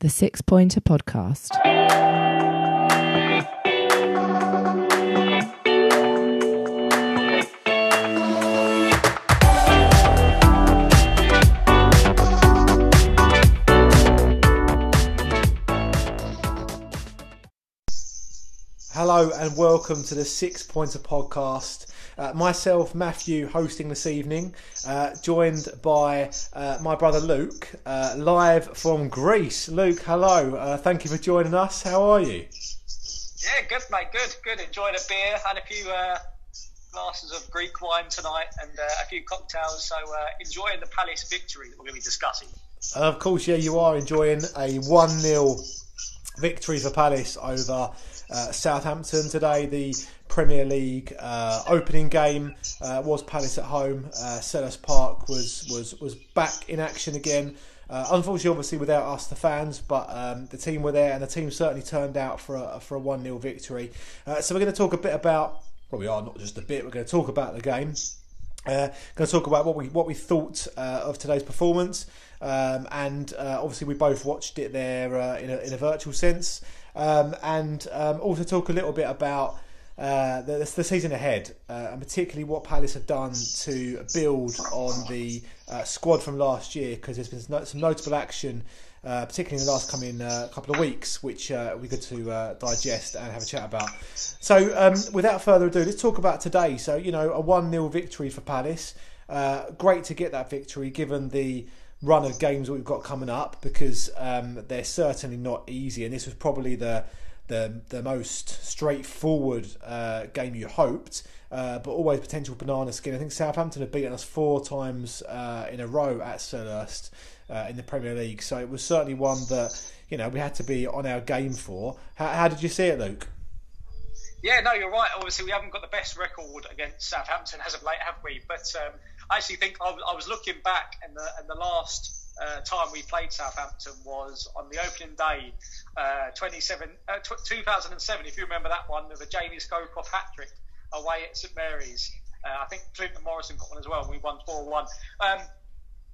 the Six Pointer Podcast. Hello and welcome to the Six Pointer Podcast. Uh, myself, Matthew, hosting this evening, uh, joined by uh, my brother Luke, uh, live from Greece. Luke, hello. Uh, thank you for joining us. How are you? Yeah, good, mate. Good, good. Enjoyed a beer, had a few uh, glasses of Greek wine tonight, and a few cocktails. So enjoying the Palace victory that we're going to be discussing. of course, yeah, you are enjoying a 1 0 victory for Palace over uh, Southampton today. The Premier League uh, opening game uh, was Palace at home. Uh, Selhurst Park was was was back in action again. Uh, unfortunately, obviously without us, the fans, but um, the team were there, and the team certainly turned out for a, for a one 0 victory. Uh, so we're going to talk a bit about. Well, we are not just a bit. We're going to talk about the game. Uh, going to talk about what we what we thought of today's performance, um, and obviously we both watched it there in, a, in a virtual sense, um, and um, also talk a little bit about uh, the, the, season ahead, uh, and particularly what Palace have done to build on the squad from last year, because there's been some notable action. Uh, particularly in the last coming uh, couple of weeks, which uh, we're good to digest and have a chat about. So, um, without further ado, let's talk about today. So, you know, a 1 0 victory for Palace. great to get that victory given the run of games we've got coming up because um, they're certainly not easy, and this was probably the the, the most straightforward uh, game you hoped, uh, but always potential banana skin. I think Southampton have beaten us four times uh, in a row at Selhurst uh, in the Premier League, so it was certainly one that you know we had to be on our game for. How, how did you see it, Luke? Yeah, no, you're right. Obviously, we haven't got the best record against Southampton as of late, have we? But um, I actually think I, was looking back, and the, and the last uh, time we played Southampton was on the opening day, uh, 27, uh, 2007, if you remember that one, with a Jamie hat trick away at St Mary's. Uh, I think Clinton Morrison got one as well, we won 4 1. Um,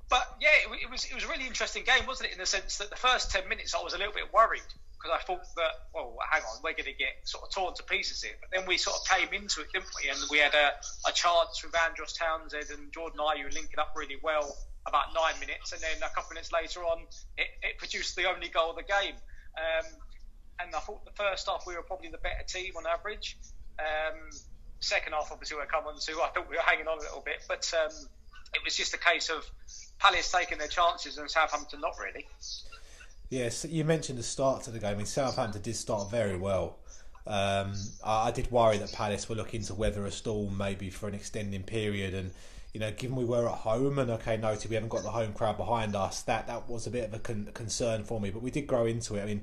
but yeah, it, it, was it was a really interesting game, wasn't it? In the sense that the first 10 minutes I was a little bit worried because I thought that, well, hang on, we're going to get sort of torn to pieces here. But then we sort of came into it, didn't we? And we had a, a chance with Andros Townsend and Jordan Ayew linking up really well about nine minutes. And then a couple of minutes later on, it, it produced the only goal of the game. Um, and I thought the first half we were probably the better team on average. Um, second half, obviously, we're coming to. I thought we were hanging on a little bit, but um, it was just a case of Palace taking their chances and Southampton not really. Yes, you mentioned the start to the game. I mean, Southampton did start very well. Um, I, I, did worry that Palace were looking to weather a storm maybe for an extending period, and you know, given we were at home and okay, noted we haven't got the home crowd behind us, that that was a bit of a con- concern for me. But we did grow into it. I mean,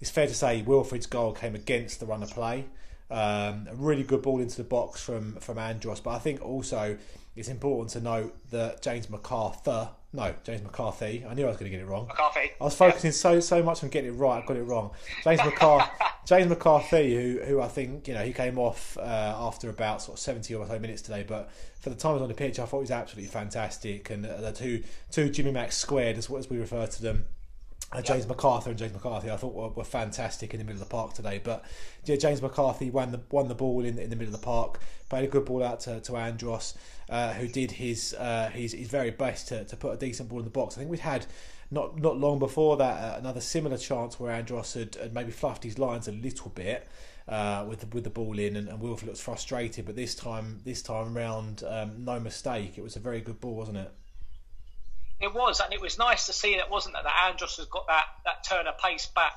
it's fair to say Wilfried's goal came against the run of play. Um, a really good ball into the box from from Andros, but I think also it's important to note that James McArthur, no, James McCarthy, I knew I was going to get it wrong. McCarthy. I was focusing so so much on getting it right, I got it wrong. James McCarthy, James McCarthy, who who I think you know he came off uh, after about sort of seventy or so minutes today, but for the time he was on the pitch, I thought he was absolutely fantastic, and uh, the two two Jimmy Max squared as, as we refer to them uh, James yep. McCarthy and James McCarthy, I thought were, were, fantastic in the middle of the park today. But yeah, James McCarthy won the won the ball in, in the middle of the park, played a good ball out to, to Andros, uh, who did his, uh, his his very best to, to put a decent ball in the box. I think we'd had not not long before that uh, another similar chance where Andros had, had, maybe fluffed his lines a little bit. Uh, with the, with the ball in and, and Wilfried looks frustrated, but this time this time around, um, no mistake. It was a very good ball, wasn't it? It was, and it was nice to see that it wasn't it that Andros has got that that turn of pace back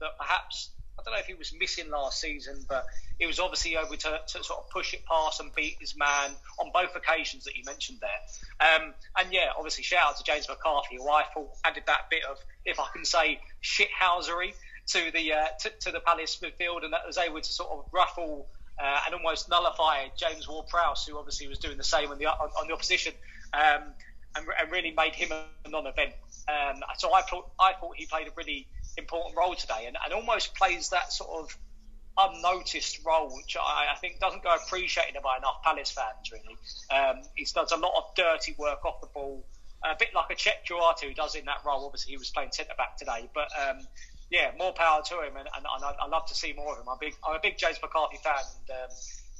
that perhaps I don't know if he was missing last season, but he was obviously able to, to sort of push it past and beat his man on both occasions that you mentioned there. Um, and yeah, obviously shout out to James McCarthy, who I thought added that bit of, if I can say, shithousery to the uh, to, to, the Palace midfield, and that was able to sort of ruffle uh, and almost nullify James Ward-Prowse, who obviously was doing the same on the on, on the opposition. Um, and, and really made him a non-event. Um, so I thought I thought he played a really important role today, and, and almost plays that sort of unnoticed role, which I, I, think doesn't go appreciated by enough Palace fans. Really, um, he does a lot of dirty work off the ball. a bit like a Cheick Kouyaté who does in that role. Obviously, he was playing centre back today, but um, yeah, more power to him, and, and, and I, I love to see more of him. I'm a big, I'm a big James McCarthy fan, and um,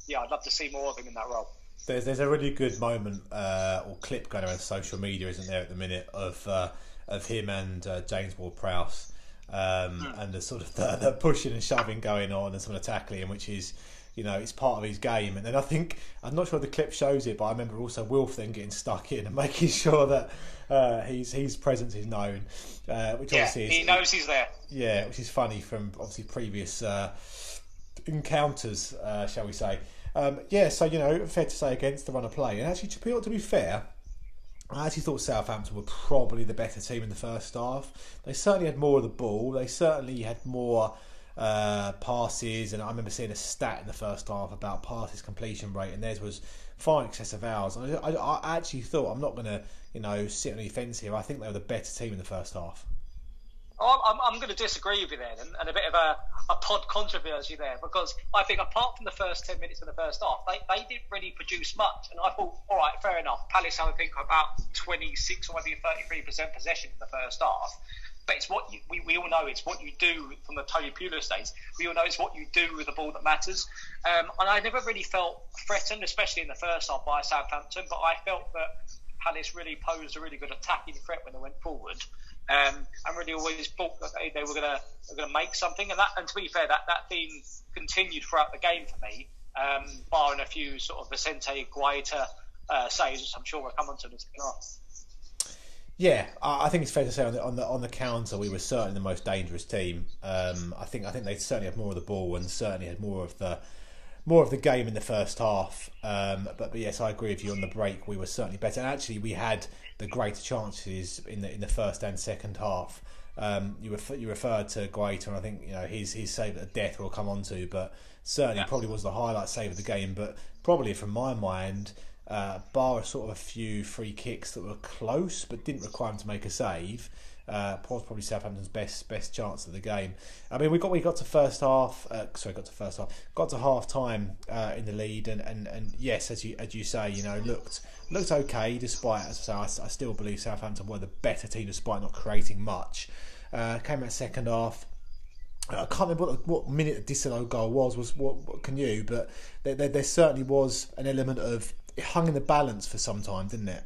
yeah, I'd love to see more of him in that role. There's there's a really good moment uh, or clip going around social media, isn't there, at the minute of uh, of him and uh, James Ward-Prowse. Um, mm. And the sort of the, the, pushing and shoving going on and some of the tackling, which is you know, it's part of his game. And then I think I'm not sure the clip shows it, but I remember also Wilf then getting stuck in and making sure that uh, his his presence is known, uh, which yeah, obviously is, he knows he's there. Yeah, which is funny from obviously previous uh, encounters, uh, shall we say? Um, yeah, so you know, fair to say against the run of play, and actually to be to be fair. I actually thought Southampton were probably the better team in the first half. They certainly had more of the ball. They certainly had more uh, passes, and I remember seeing a stat in the first half about passes completion rate, and theirs was far in excess of ours. I, I, I actually thought I'm not going to, you know, sit on the fence here. I think they were the better team in the first half. I'm, I'm going to disagree with you then, and, and, a bit of a, a pod controversy there, because I think apart from the first 10 minutes of the first half, they, they didn't really produce much. And I thought, all right, fair enough. Palace I think, about 26 or maybe 33% possession in the first half. But it's what you, we, we all know. It's what you do from the Tony Pulis days. We all know it's what you do with the ball that matters. Um, and I never really felt threatened, especially in the first half by Southampton. But I felt that Palace really posed a really good attacking threat when they went forward. Um, and really always thought that they, they were going to make something. And that, and to be fair, that, that theme continued throughout the game for me, um, barring a few sort of Vicente Guaita uh, saves, which I'm sure we'll come on to in half. Yeah, I think it's fair to say on the on the, on the counter we were certainly the most dangerous team. Um, I think I think they certainly had more of the ball and certainly had more of the more of the game in the first half. Um, but, but yes, I agree with you on the break. We were certainly better. And actually, we had the greater chances in the in the first and second half. Um, you refer, you referred to Guaita, and I think you know his his save at death we'll come on to, but certainly yeah. probably was the highlight save of the game. But probably from my mind uh, bar a sort of a few free kicks that were close but didn't require him to make a save. Uh, probably Southampton's best best chance of the game. I mean, we got we got to first half. Uh, sorry, got to first half. Got to half time uh, in the lead, and, and, and yes, as you as you say, you know, looked looked okay despite. As I say, I, I still believe Southampton were the better team despite not creating much. Uh, came out second half. I can't remember what, what minute the disallowed goal was. Was what, what can you? But there, there, there certainly was an element of it hung in the balance for some time, didn't it?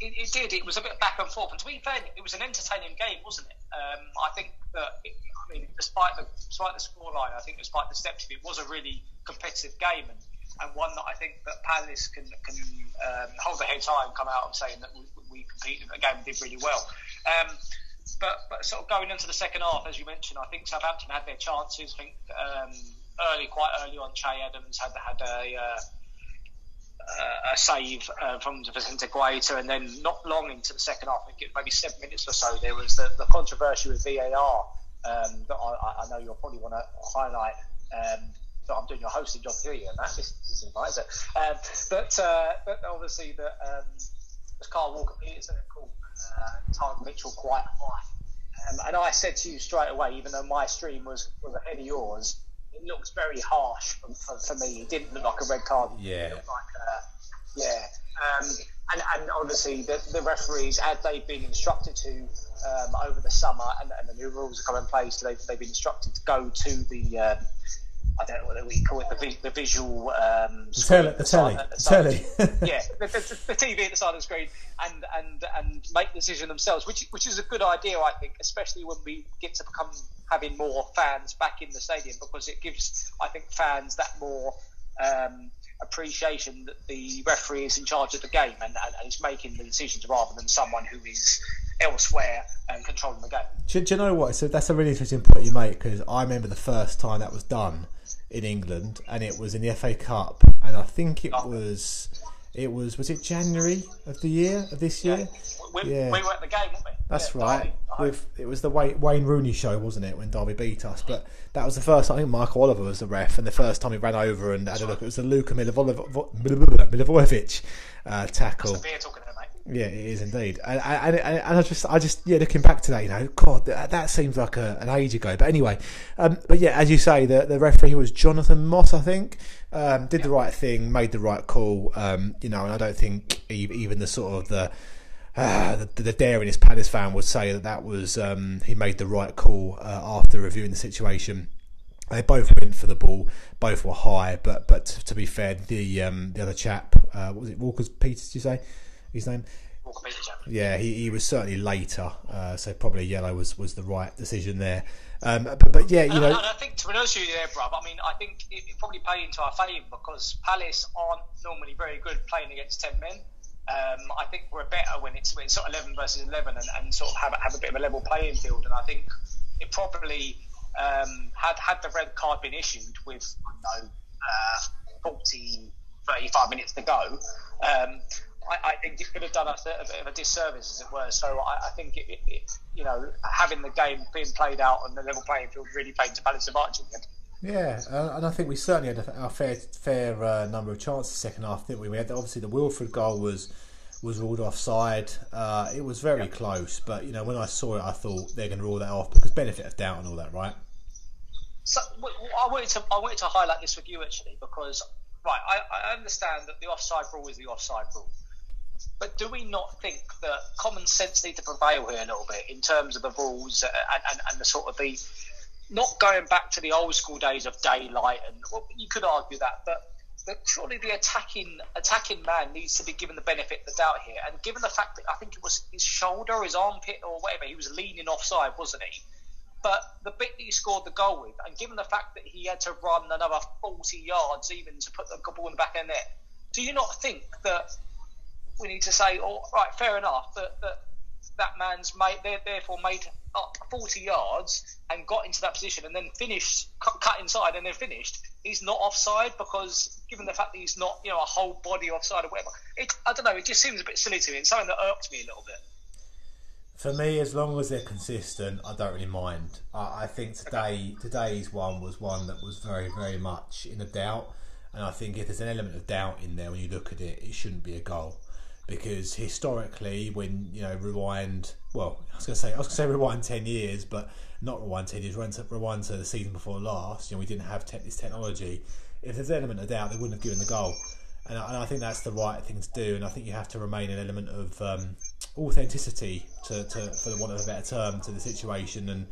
It, it, did. It was a bit back and forth. And to be fair, it was an entertaining game, wasn't it? Um, I think that, it, I mean, despite the despite the scoreline, I think despite the deceptive, it was a really competitive game and, and one that I think that Palace can can um, hold their heads high and come out and saying that we, we competed again, did really well. Um, but, but sort of going into the second half, as you mentioned, I think Southampton had their chances. I think um, early, quite early on, Che Adams had had a uh, uh, a save uh, from Vicente Guaita, and then not long into the second half, maybe seven minutes or so, there was the, the controversy with VAR um, that I, I, know you'll probably want to highlight. Um, I'm doing your hosting job here, and that is, is nice. Um, but uh, but obviously the um, was Kyle Walker Peters and called uh, Tyrick Mitchell quite high. Um, and I said to you straight away, even though my stream was, was ahead of yours, it looks very harsh for, for, for, me. It didn't look like a red card. Yeah. Like a, yeah. Um, and, and obviously the, the referees, had they been instructed to um, over the summer, and, and, the new rules are coming in place, they've, they've been instructed to go to the um, I don't know what we call it, the, the visual um, the telly, the telly, the telly. yeah, the, the, the, TV at the side of the screen, and and and make the decision themselves, which which is a good idea, I think, especially when we get to become having more fans back in the stadium, because it gives, I think, fans that more. Um, appreciation that the referee is in charge of the game and, and, and is making the decisions rather than someone who is elsewhere and controlling the game. Do, do you know what? So that's a really interesting point you make because I remember the first time that was done in England, and it was in the FA Cup, and I think it oh. was. It was was it January of the year of this year? Yeah, we, yeah. we were at the game, weren't we? That's yeah, right. With it was the Wayne Rooney show, wasn't it, when Derby beat us? But that was the first. I think Michael Oliver was the ref, and the first time he ran over and had a look. It was the Luka Milivojevic uh, tackle. That's the beer talking yeah, it is indeed, and, and, and, I just, I just, yeah, looking back to that, you know, God, that, that seems like a, an age ago. But anyway, um, but yeah, as you say, the the referee was Jonathan Moss, I think, um, did the right thing, made the right call, um, you know, and I don't think even the sort of the uh, the, the daringest Palace fan would say that that was um, he made the right call uh, after reviewing the situation. They both went for the ball, both were high, but but to be fair, the um, the other chap, uh, was it Walker's Peters? Did you say his name? Yeah, he, he was certainly later, uh, so probably yellow was, was the right decision there. Um, but, but yeah, you know. And I think to be honest with you there, bruv, I mean, I think it, it probably played into our favour because Palace aren't normally very good playing against ten men. Um, I think we're better when it's, when it's sort of eleven versus eleven and, and sort of have, have a bit of a level playing field. And I think it probably um, had had the red card been issued with you know uh, 40, 35 minutes to go. Um, I, I, think it could have done us a, a, bit of a disservice, as it were. So I, I think, it, it, you know, having the game being played out on the level playing field really played to Palace advantage. Yeah, and I think we certainly had a, a fair fair uh, number of chances second half, didn't we? We had obviously the Wilfried goal was was ruled offside. Uh, it was very close, but you know when I saw it, I thought they're going to rule that off because benefit of doubt and all that, right? So I wanted to I wanted to highlight this with you actually because right I, I understand that the offside rule is the offside rule, but do we not think that common sense needs to prevail here a little bit in terms of the rules and, and, and the sort of the not going back to the old school days of daylight and well, you could argue that, but but surely the attacking attacking man needs to be given the benefit of the doubt here. And given the fact that I think it was his shoulder, his armpit, or whatever, he was leaning offside, wasn't he? But the bit that he scored the goal with, and given the fact that he had to run another 40 yards even to put the ball in the back of the net, do you not think that we need to say, oh, right, fair enough, that, that that man's made, therefore made up 40 yards and got into that position and then finished, cut inside and then finished, he's not offside because given the fact that he's not, you know, a whole body offside or whatever, it, I don't know, it just seems a bit silly to me and something that irked me a little bit. For me, as long as they're consistent, I don't really mind. I, I think today today's one was one that was very, very much in a doubt, and I think if there's an element of doubt in there when you look at it, it shouldn't be a goal because historically, when you know rewind, well, I was to say I was to say rewind ten years, but not rewind ten years. Rewind to, rewind to the season before last. You know, we didn't have te- this technology. If there's an element of doubt, they wouldn't have given the goal, and I, and I, think that's the right thing to do. And I think you have to remain an element of um, authenticity to, to, for the want of a better term, to the situation and.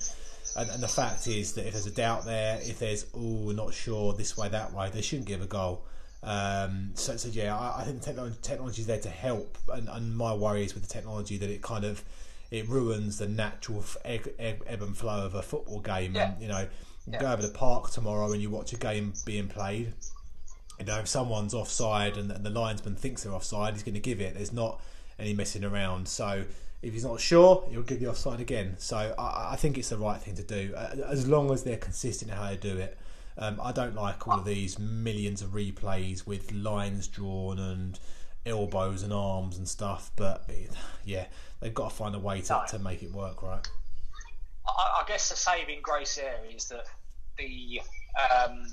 And, and the fact is that if there's a doubt there, if there's oh not sure this way that way, they shouldn't give a goal. Um, so, so yeah, I, I think technology, technology is there to help, and, and my worry is with the technology that it kind of it ruins the natural ebb, ebb and flow of a football game. Yeah. And, you know, yeah. go over the park tomorrow and you watch a game being played. You know, if someone's offside and, and the linesman thinks they're offside, he's going to give it. There's not any messing around. So if he's not sure, he'll give the offside again. So I, I think it's the right thing to do, as long as they're consistent in how they do it. Um, I don't like all of these millions of replays with lines drawn and elbows and arms and stuff, but yeah, they've got to find a way to, to make it work, right? I, I guess the saving grace there is that the um,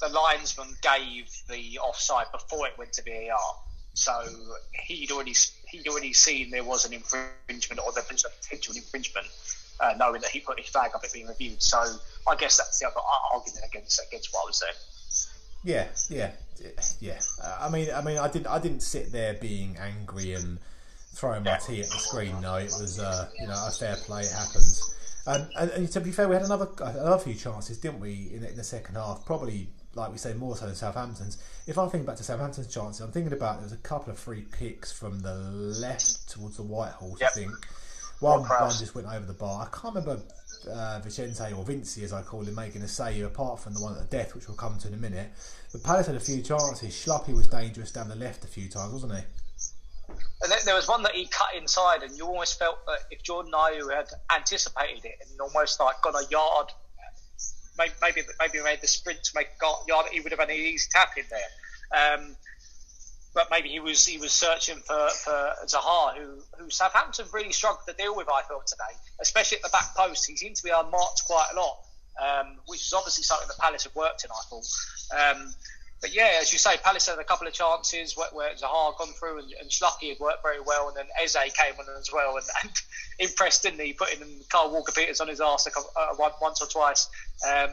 the linesman gave the offside before it went to VAR, so he'd already he'd already seen there was an infringement or there was a potential infringement uh, knowing that he put his flag up it being reviewed. So I guess that's the other argument against against what I was saying. Yeah, yeah, yeah. Uh, I mean, I mean, I didn't, I didn't sit there being angry and throwing my yeah. tea at the screen. No, it was, uh, you know, a fair play. It happens. And, and, and, to be fair, we had another another few chances, didn't we, in, in the second half? Probably, like we say, more so than Southampton's. If I think back to Southampton's chances, I'm thinking about there was a couple of free kicks from the left towards the White Horse, yep. I think one, one just went over the bar. I can't remember uh, Vicente or Vinci, as I call him, making a save apart from the one at the death, which we'll come to in a minute. But Palace had a few chances. Schluppy was dangerous down the left a few times, wasn't he? And there was one that he cut inside, and you almost felt that if Jordan Ayew had anticipated it and almost like gone a yard, maybe maybe, maybe made the sprint to make a yard, he would have had an easy tap in there. Um, but maybe he was he was searching for, for Zaha, who who Southampton really struggled to deal with. I felt today, especially at the back post. He seemed to be unmarked quite a lot, um, which is obviously something that Palace have worked in. I thought. Um, but yeah, as you say, Palace had a couple of chances where, where Zaha gone through and, and Schluppy had worked very well, and then Eze came on as well and, and impressed, didn't he? Putting Carl Walker Peters on his arse uh, once or twice, um,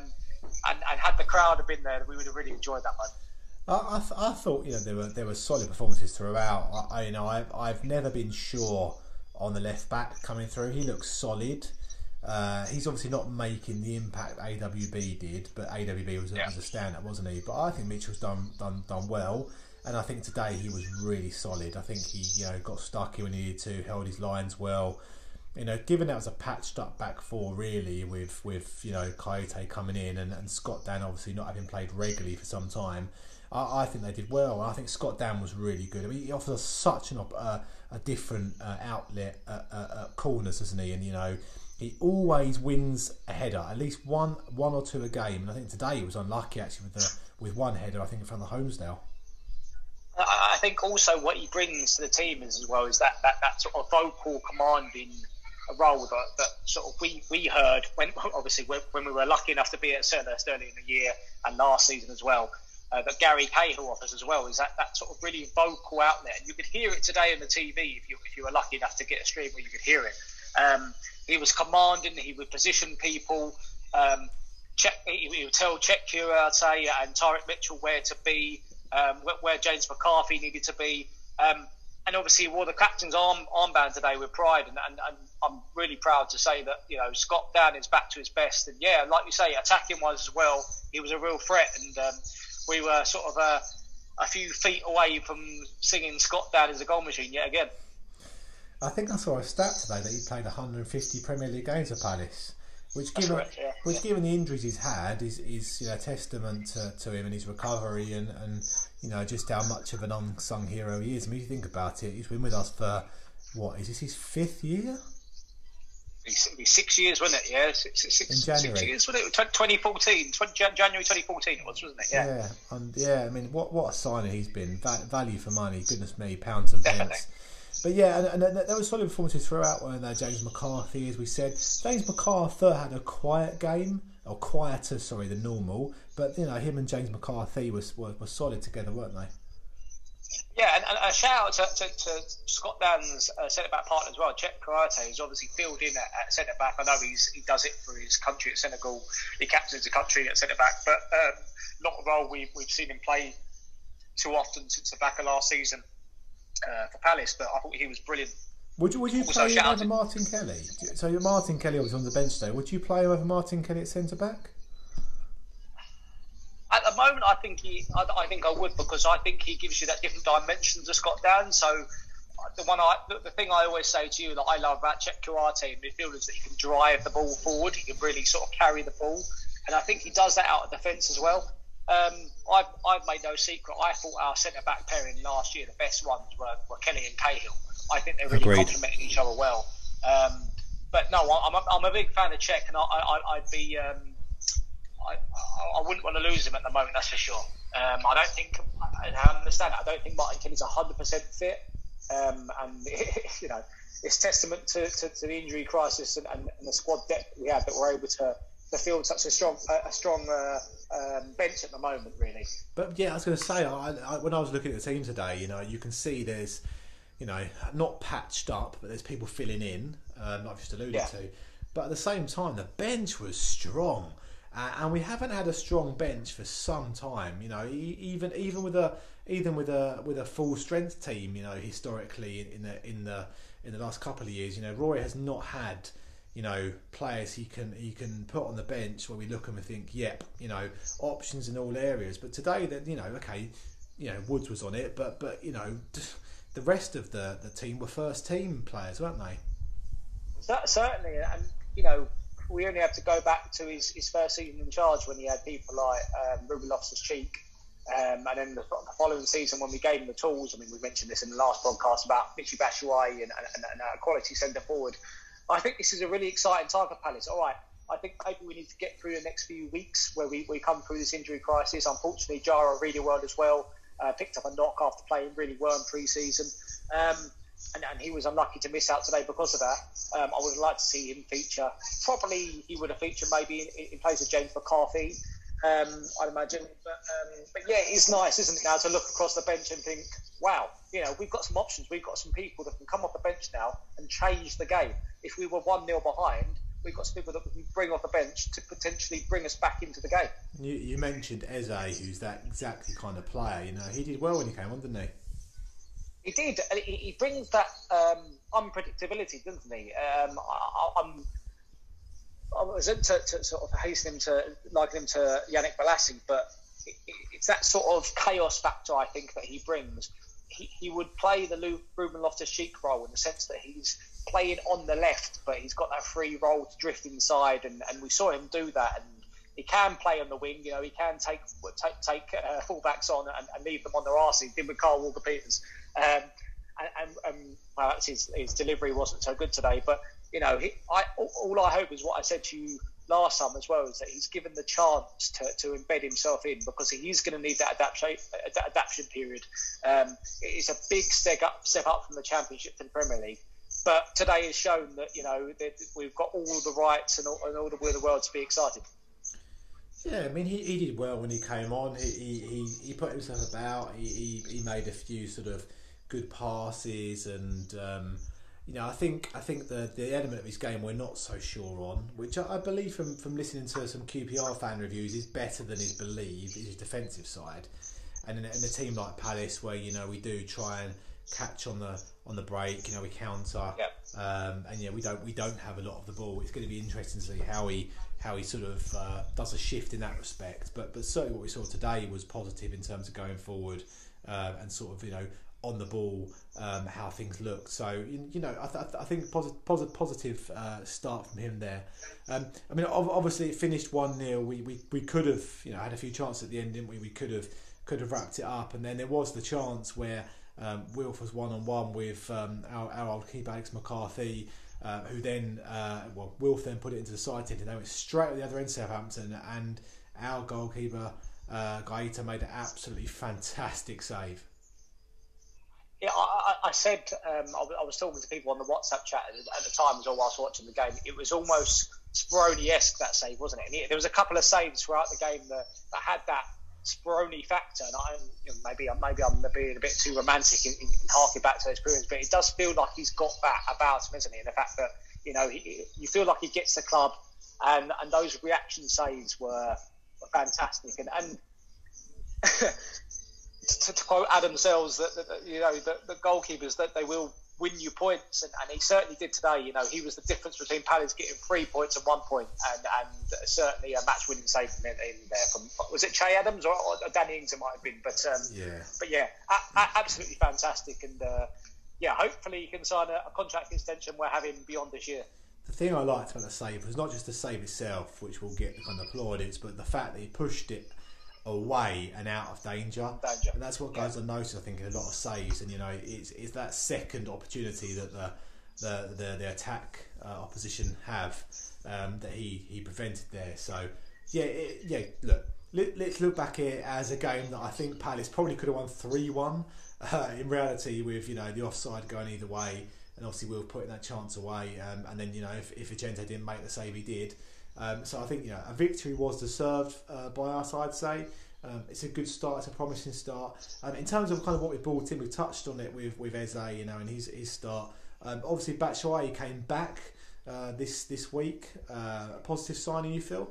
and, and had the crowd have been there, we would have really enjoyed that one. I, I, th- I, thought you know there were there were solid performances throughout. I, I you know I've I've never been sure on the left back coming through. He looks solid. Uh, he's obviously not making the impact AWB did, but AWB was, yeah. was a stand-up, wasn't he? But I think Mitchell's done done done well, and I think today he was really solid. I think he you know got stuck when he needed to, held his lines well. You know, given that was a patched up back four really with with you know Kouyaté coming in and, and Scott Dann obviously not having played regularly for some time. I, I think they did well. I think Scott Dann was really good. I mean, he offers us such an, uh, a different uh, outlet at, at, corners, doesn't he? And you know he always wins a header, at least one one or two a game. And I think today he was unlucky actually with the, with one header. I think in front of Holmesdale. I think also what he brings to the team is as well is that, that, that sort of vocal commanding role that, that sort of we, we heard when obviously when we were lucky enough to be at Selhurst early in the year and last season as well. Uh, that Gary Cahill offers as well is that, that sort of really vocal outlet. You could hear it today on the TV if you if you were lucky enough to get a stream where you could hear it. Um, he was commanding. He would position people. Um, check. He, he, would tell Cheick Kouyaté and Tyrick Mitchell where to be, um, where, where, James McCarthy needed to be. Um, and obviously, he wore the captain's arm armband today with pride, and, and, and, I'm really proud to say that you know Scott Dann is back to his best, and yeah, like you say, attacking wise as well, he was a real threat, and um, we were sort of a, a few feet away from singing Scott Dann as a goal machine yet again. I think I saw a stat today that he played 150 Premier League games for Palace, which given correct, yeah. which given the injuries he's had is is you know testament to, to him and his recovery and, and you know just how much of an unsung hero he is. I mean, if you think about it, he's been with us for what is this his fifth year? It'll be six years, wasn't it? Yeah, six, six, six years, wasn't it? 2014, 20, January 2014 it was, wasn't it? Yeah. Yeah, and yeah. I mean, what what a signer he's been. value for money. Goodness me, pounds and pence. But yeah, and, and, there were solid performances throughout, weren't there? James McCarthy, as we said. James McArthur had a quiet game, or quieter, sorry, than normal. But, you know, him and James McCarthy was, were, were solid together, weren't they? Yeah, and, and a shout out to, to, to Scott Dann's uh, centre back partner as well, Cheick Kouyaté, who's obviously filled in at, at centre back. I know he's, he does it for his country at Senegal. He captains the country at centre back, but um, not a role we've, we've seen him play too often since the back of last season uh, for Palace, but I thought he was brilliant. Would you, would you play him over Martin Kelly? So Martin Kelly was on the bench today. Would you play him over Martin Kelly at centre back? At the moment, I think he. I, I, think I would because I think he gives you that different dimension to Scott Dann. So the one I, the, the, thing I always say to you that I love about Cheick Kouyaté in midfield is that he can drive the ball forward. He can really sort of carry the ball, and I think he does that out of defence as well. Um, I've, I've made no secret. I thought our centre back pairing last year, the best ones were, were Kelly and Cahill. I think they really Agreed. complemented each other well. Um, but no, I'm a, I'm a big fan of Cheick, and I, I, would be. Um, I, I wouldn't want to lose him at the moment, that's for sure. Um, I don't think, and I understand I don't think Martin Kelly's 100% fit. Um, and, you know, it's testament to, to, to the injury crisis and, and, and, the squad depth we have that we're able to, to field such a strong a, strong uh, um, bench at the moment, really. But yeah, I was going to say, I, I, when I was looking at the team today, you know, you can see there's, you know, not patched up, but there's people filling in, um, I've just alluded yeah. to. But at the same time, the bench was strong. Uh, and we haven't had a strong bench for some time. You know, even even with a even with a with a full strength team, you know, historically in, in the in the in the last couple of years, you know, Roy has not had you know, players he can he can put on the bench where we look and we think, yep, you know, options in all areas. But today, that you know, okay, you know, Woods was on it, but but you know, the rest of the the team were first team players, weren't they? Certainly, and you know, we only have to go back to his, his first season in charge when he had people like um, Ruben Loftus-Cheek. Um, and then the, the, following season, when we gave him the tools, I mean, we mentioned this in the last podcast about Michy Batshuayi and, and, and, a quality centre forward. I think this is a really exciting time for Palace. All right, I think maybe we need to get through the next few weeks where we, we come through this injury crisis. Unfortunately, Jara really well as well. Uh, picked up a knock after playing really well in pre-season. Um, and, and, he was unlucky to miss out today because of that. Um, I would like to see him feature. Probably he would have featured maybe in, in place of James McCarthy, um, I'd imagine. But, um, but yeah, it's nice, isn't it, now to look across the bench and think, wow, you know, we've got some options. We've got some people that can come off the bench now and change the game. If we were 1 0 behind, we've got some people that we can bring off the bench to potentially bring us back into the game. You, you mentioned Eze, who's that exactly kind of player. You know, he did well when he came on, didn't he? He did. He, brings that um, unpredictability, doesn't he? Um, I, am I was to, to, sort of hasten him to liken him to Yannick Bolasie, but it, it's that sort of chaos factor I think that he brings. He, he would play the Ruben Loftus-Cheek role in the sense that he's playing on the left, but he's got that free role to drift inside, and, and we saw him do that. And he can play on the wing. You know, he can take take take uh, fullbacks on and, and, leave them on their arse. He did with Carl Walker Peters. Um, and, and, and well, his, his delivery wasn't so good today. But you know, he, I, all I hope is what I said to you last time as well is that he's given the chance to, to embed himself in because he is going to need that adaptation period. Um, it's a big step up step up from the Championship to the Premier League. But today has shown that you know that we've got all the rights and all, and all the will the world to be excited. Yeah, I mean, he, he did well when he came on. He, he, he put himself about. He, he, he made a few sort of good passes, and um, you know, I think I think the the element of his game we're not so sure on, which I, I believe from from listening to some QPR fan reviews is better than is believed. Is his defensive side, and in, in a team like Palace, where you know we do try and catch on the on the break. You know, we counter, yep. um, and yeah, we don't we don't have a lot of the ball. It's going to be interesting to see how he how he sort of uh, does a shift in that respect. But but certainly what we saw today was positive in terms of going forward uh, and sort of you know on the ball um, how things look. So you, know I, th- I think positive positive, positive uh, start from him there. Um, I mean obviously it finished one 0 we, we we could have you know had a few chances at the end, didn't we? We could have could have wrapped it up, and then there was the chance where um, Wilf was one on one with um, our, our old keeper Alex McCarthy. Uh, who then, uh, well, Wilf then put it into the side and they went straight at the other end, Southampton, and our goalkeeper uh, Guaita made an absolutely fantastic save. Yeah, I, I said um, I, was talking to people on the WhatsApp chat at the time as well whilst watching the game. It was almost Speroni esque that save, wasn't it? And there was a couple of saves throughout the game that, that had that Speroni factor, and I you know, maybe maybe I'm being a bit too romantic in, in, in harking back to those periods, but it does feel like he's got that about him, isn't he? And the fact that you know he, you feel like he gets the club, and and those reaction saves were, were fantastic, and and. to, to, quote Adam Sells, that, that, that you know the, the goalkeepers that they will win you points, and, and, he certainly did today. You know, he was the difference between Palace getting three points and one point, and, and certainly a match-winning save in, in there from was it Che Adams or, or Danny Ings? It might have been, but um, yeah, but yeah, a, a, absolutely fantastic, and uh, yeah, hopefully he can sign a, a, contract extension we're having beyond this year. The thing I liked about the save was not just the save itself, which will get the kind of plaudits, but the fact that he pushed it away and out of danger. danger. And that's what guys yeah. noticing, I think, in a lot of saves. And, you know, it's, it's that second opportunity that the the, the, the attack uh, opposition have um, that he, he prevented there. So, yeah, it, yeah, look, let, us look back here as a game that I think Palace probably could have won 3 1. Uh, in reality, with, you know, the offside going either way. And obviously, we are putting that chance away. Um, and then, you know, if, if Vicente didn't make the save he did, um, so I think know a victory was deserved uh, by us. I'd say um, it's a good start. It's a promising start. Um, in terms of kind of what we brought in, we touched on it with with Eze, you know, and his his start. Um, obviously, Batshuayi came back uh, this this week. Uh, a positive signing, you feel?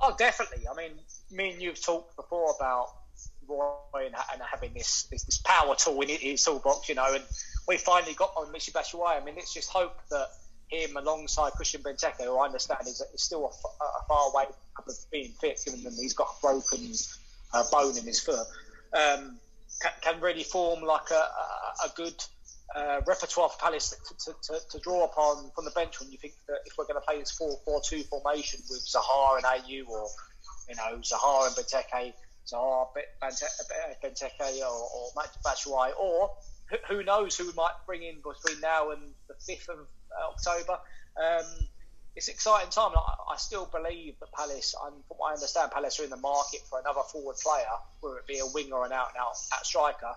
Oh, definitely. I mean, me and you've talked before about Roy and, and having this, this, this power tool in his toolbox, you know, and we finally got on Michy Batshuayi. I mean, let's just hope that him alongside Christian Benteke, who I understand is, is still a, a, far way of being fit, given that he's got a broken uh, bone in his foot, um, can, can, really form like a, a, a good uh, repertoire for Palace to, to, to, draw upon from the bench when you think that if we're going to play this 4-4-2 formation with Zaha and Ayew or, you know, Zaha and Benteke, Zaha, Benteke or, or Batshuayi, or who knows who we might bring in between now and the 5th of October. Um, it's an exciting time. I, I, still believe that Palace, and from what I understand, Palace are in the market for another forward player, whether it be a winger or an out and out, striker.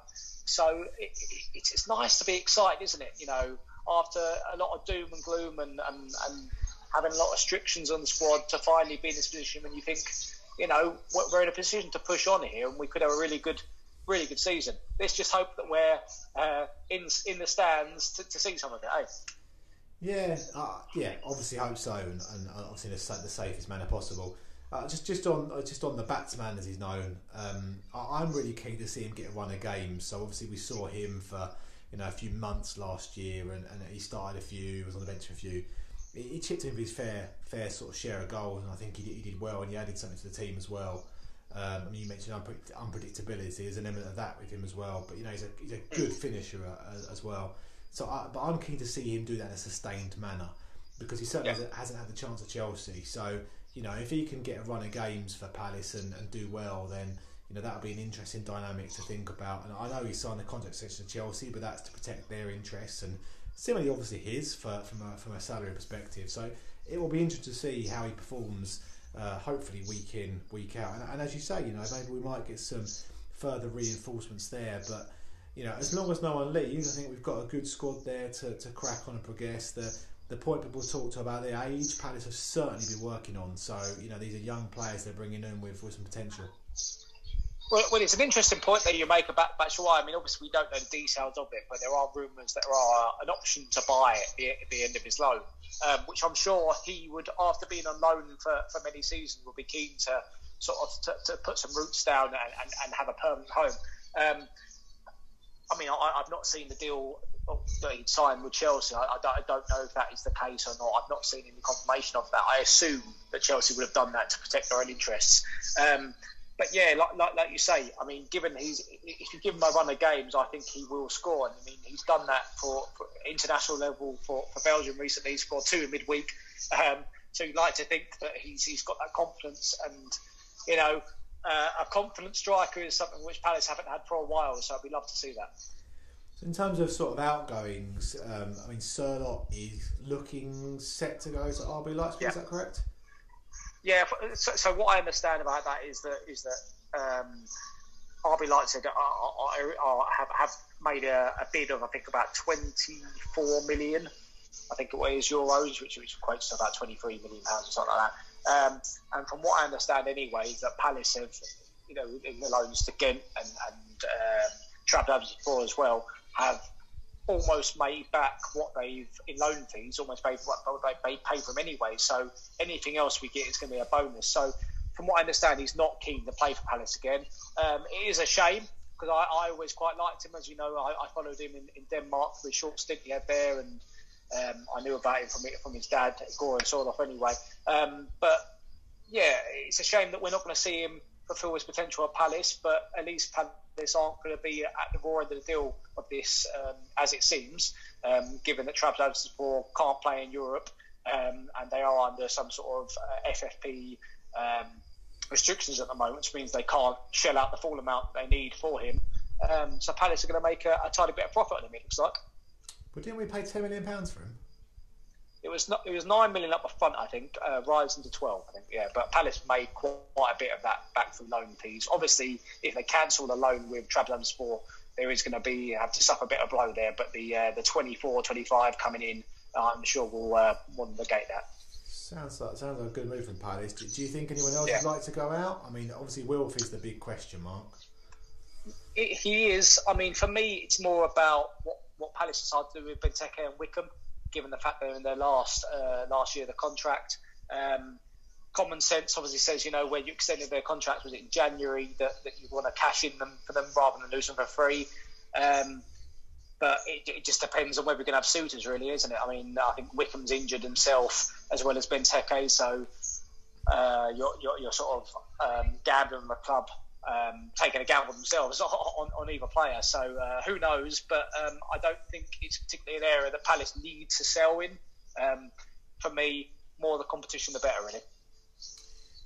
So it, it, it's, it's nice to be excited, isn't it? You know, after a lot of doom and gloom and, and, and having a lot of restrictions on the squad, to finally be in this position when you think, you know, we're in a position to push on here and we could have a really good really good season. Let's just hope that we're uh, in in the stands to, to see some of it. Eh? Yeah, uh, yeah. Obviously, hope so, and, and obviously the, the safest manner possible. Uh, just just on uh, just on the batsman as he's known, um, I, am really keen to see him get a run of games. So obviously we saw him for you know a few months last year, and, and he started a few, was on the bench for a few. He, he chipped in with his fair fair sort of share of goals, and I think he did, he did well, and he added something to the team as well. Um, I mean, you mentioned unpredictability. There's an element of that with him as well. But you know, he's a he's a good finisher uh, as well. So, I, but I'm keen to see him do that in a sustained manner because he certainly yeah. hasn't had the chance at Chelsea. So, you know, if he can get a run of games for Palace and, and do well, then you know that'll be an interesting dynamic to think about. And I know he signed a contract extension to Chelsea, but that's to protect their interests and similarly, obviously his for, from a from a salary perspective. So it will be interesting to see how he performs uh, hopefully week in, week out. And, and, as you say, you know, maybe we might get some further reinforcements there. But you know, as long as no one leaves, I think we've got a good squad there to, to crack on and progress. The the point people talk to about the age, Palace have certainly been working on. So you know, these are young players they're bringing in with, with some potential. Well, well, it's an interesting point that you make about Batshuayi. I mean, obviously we don't know the details of it, but there are rumours that there are an option to buy at the, at the end of his loan um, which I'm sure he would, after being on loan for, for many seasons, would be keen to sort of to, to put some roots down and, and, and have a permanent home. Um, I mean, I, have not seen the deal that he signed with Chelsea. I, I, don't, I, don't, know if that is the case or not. I've not seen any confirmation of that. I assume that Chelsea would have done that to protect their own interests. Um, but yeah, like, like, like you say, I mean, given he's if you give him a run of games, I think he will score. And I mean, he's done that for, for international level for, for Belgium recently. He scored two in midweek. Um, so you'd like to think that he's he's got that confidence, and you know, uh, a confident striker is something which Palace haven't had for a while. So we'd love to see that. in terms of sort of outgoings, um, I mean, Sørloth is looking set to go to RB Leipzig. Yeah. Is that correct? Yeah. So, so, what I understand about that is that is that um, RB Leipzig are, are, are, have, have made a, a, bid of I think about 24 million. I think it was euros, which, which equates to about 23 million pounds or something like that. Um, and from what I understand, anyway, is that Palace have, you know, in the loans to Ghent and, and um, Trabzonspor as well, have almost made back what they've in loan fees, almost paid what they paid for them anyway. So anything else we get is going to be a bonus. So from what I understand, he's not keen to play for Palace again. Um, it is a shame because I, I, always quite liked him. As you know, I, I followed him in, in, Denmark for short stint he had there, and um, I knew about him from from his dad, Goran Sørloth, anyway. Um, but yeah, it's a shame that we're not going to see him fulfil his potential at Palace. But at least Palace aren't going to be at the raw of the deal of this, um, as it seems, um, given that Trabzonspor can't play in Europe um, and they are under some sort of uh, FFP um, restrictions at the moment, which means they can't shell out the full amount they need for him. So Palace are going to make a, a, tiny bit of profit on him. It looks like. But didn't we pay ten million pounds for him? It was not, it was nine million up front, I think, uh, rising to twelve, I think. Yeah, but Palace made quite a bit of that back from loan fees. Obviously, if they cancel the loan with Trabzonspor, there is going to be have to suffer a bit of blow there. But the uh, the 24, 25 coming in, I'm sure will uh, will negate that. Sounds like sounds like a good move from Palace. Do, do you think anyone else yeah. would like to go out? I mean, obviously Wilf is the big question mark. It, he is. I mean, for me, it's more about what, what Palace decided to do with Benteke and Wickham, given the fact they're in their last uh, last year of the contract. Um, common sense obviously says, you know, when you extended their contract was it in January that, that you want to cash in them for them rather than lose them for free. Um, but it, it, just depends on whether we're going to have suitors, really, isn't it? I mean, I think Wickham's injured himself as well as Benteke, so uh, you're, you're, you're, sort of um, gambling the club um, taking a gamble themselves on, on either player. So uh, who knows? But um, I don't think it's particularly an area that Palace need to sell in. Um, for me, more the competition, the better, really.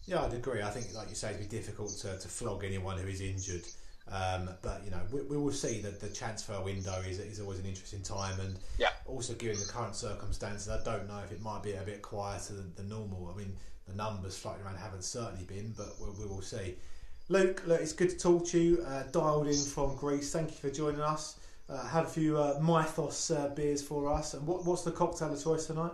Yeah, I'd agree. I think, like you say, it'd be difficult to, to flog anyone who is injured. Um, but you know, we, we, will see that the transfer window is, is always an interesting time, and yeah. also given the current circumstances, I don't know if it might be a bit quieter than, than normal. I mean, the numbers floating around haven't certainly been, but we'll, we will see. Luke, look, it's good to talk to you. Uh, dialed in from Greece. Thank you for joining us. Uh, had a few uh, Mythos uh, beers for us. And what, what's the cocktail of choice tonight?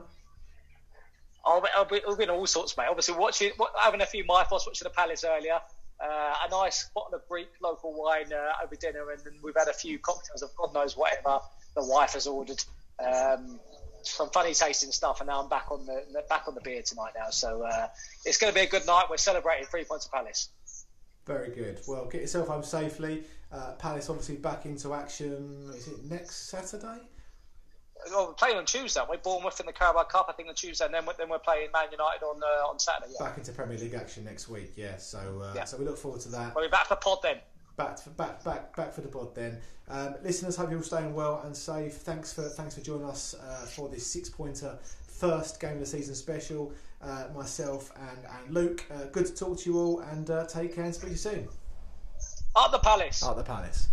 I'll be, I'll be, I'll all sorts, mate. Obviously, watching, having a few Mythos, watching the Palace earlier uh, a nice bottle of Greek local wine uh, over dinner, and then we've had a few cocktails of God knows whatever the wife has ordered. Um, some funny tasting stuff, and now I'm back on the back on the beer tonight now. So it's going to be a good night. We're celebrating three points of Palace. Very good. Well, get yourself home safely. Uh, Palace obviously back into action. Is it next Saturday? Well, we're playing on Tuesday. We're Bournemouth in the Carabao Cup, I think, on Tuesday, and then we're, then we're playing Man United on uh, on Saturday. Yeah. Back into Premier League action next week. Yeah. So uh, yeah. so we look forward to that. We'll be back for pod then. Back, to, back, back, back for the pod then. Um, listeners, hope you're all staying well and safe. Thanks for thanks for joining us uh, for this six pointer first game of the season special. Uh, myself and and Luke. Uh, good to talk to you all, and uh, take care and speak to you soon. At the Palace. At the Palace.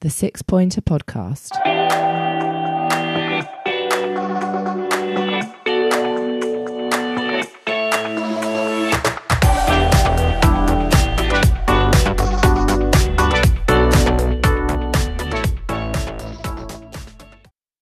The Six Pointer Podcast.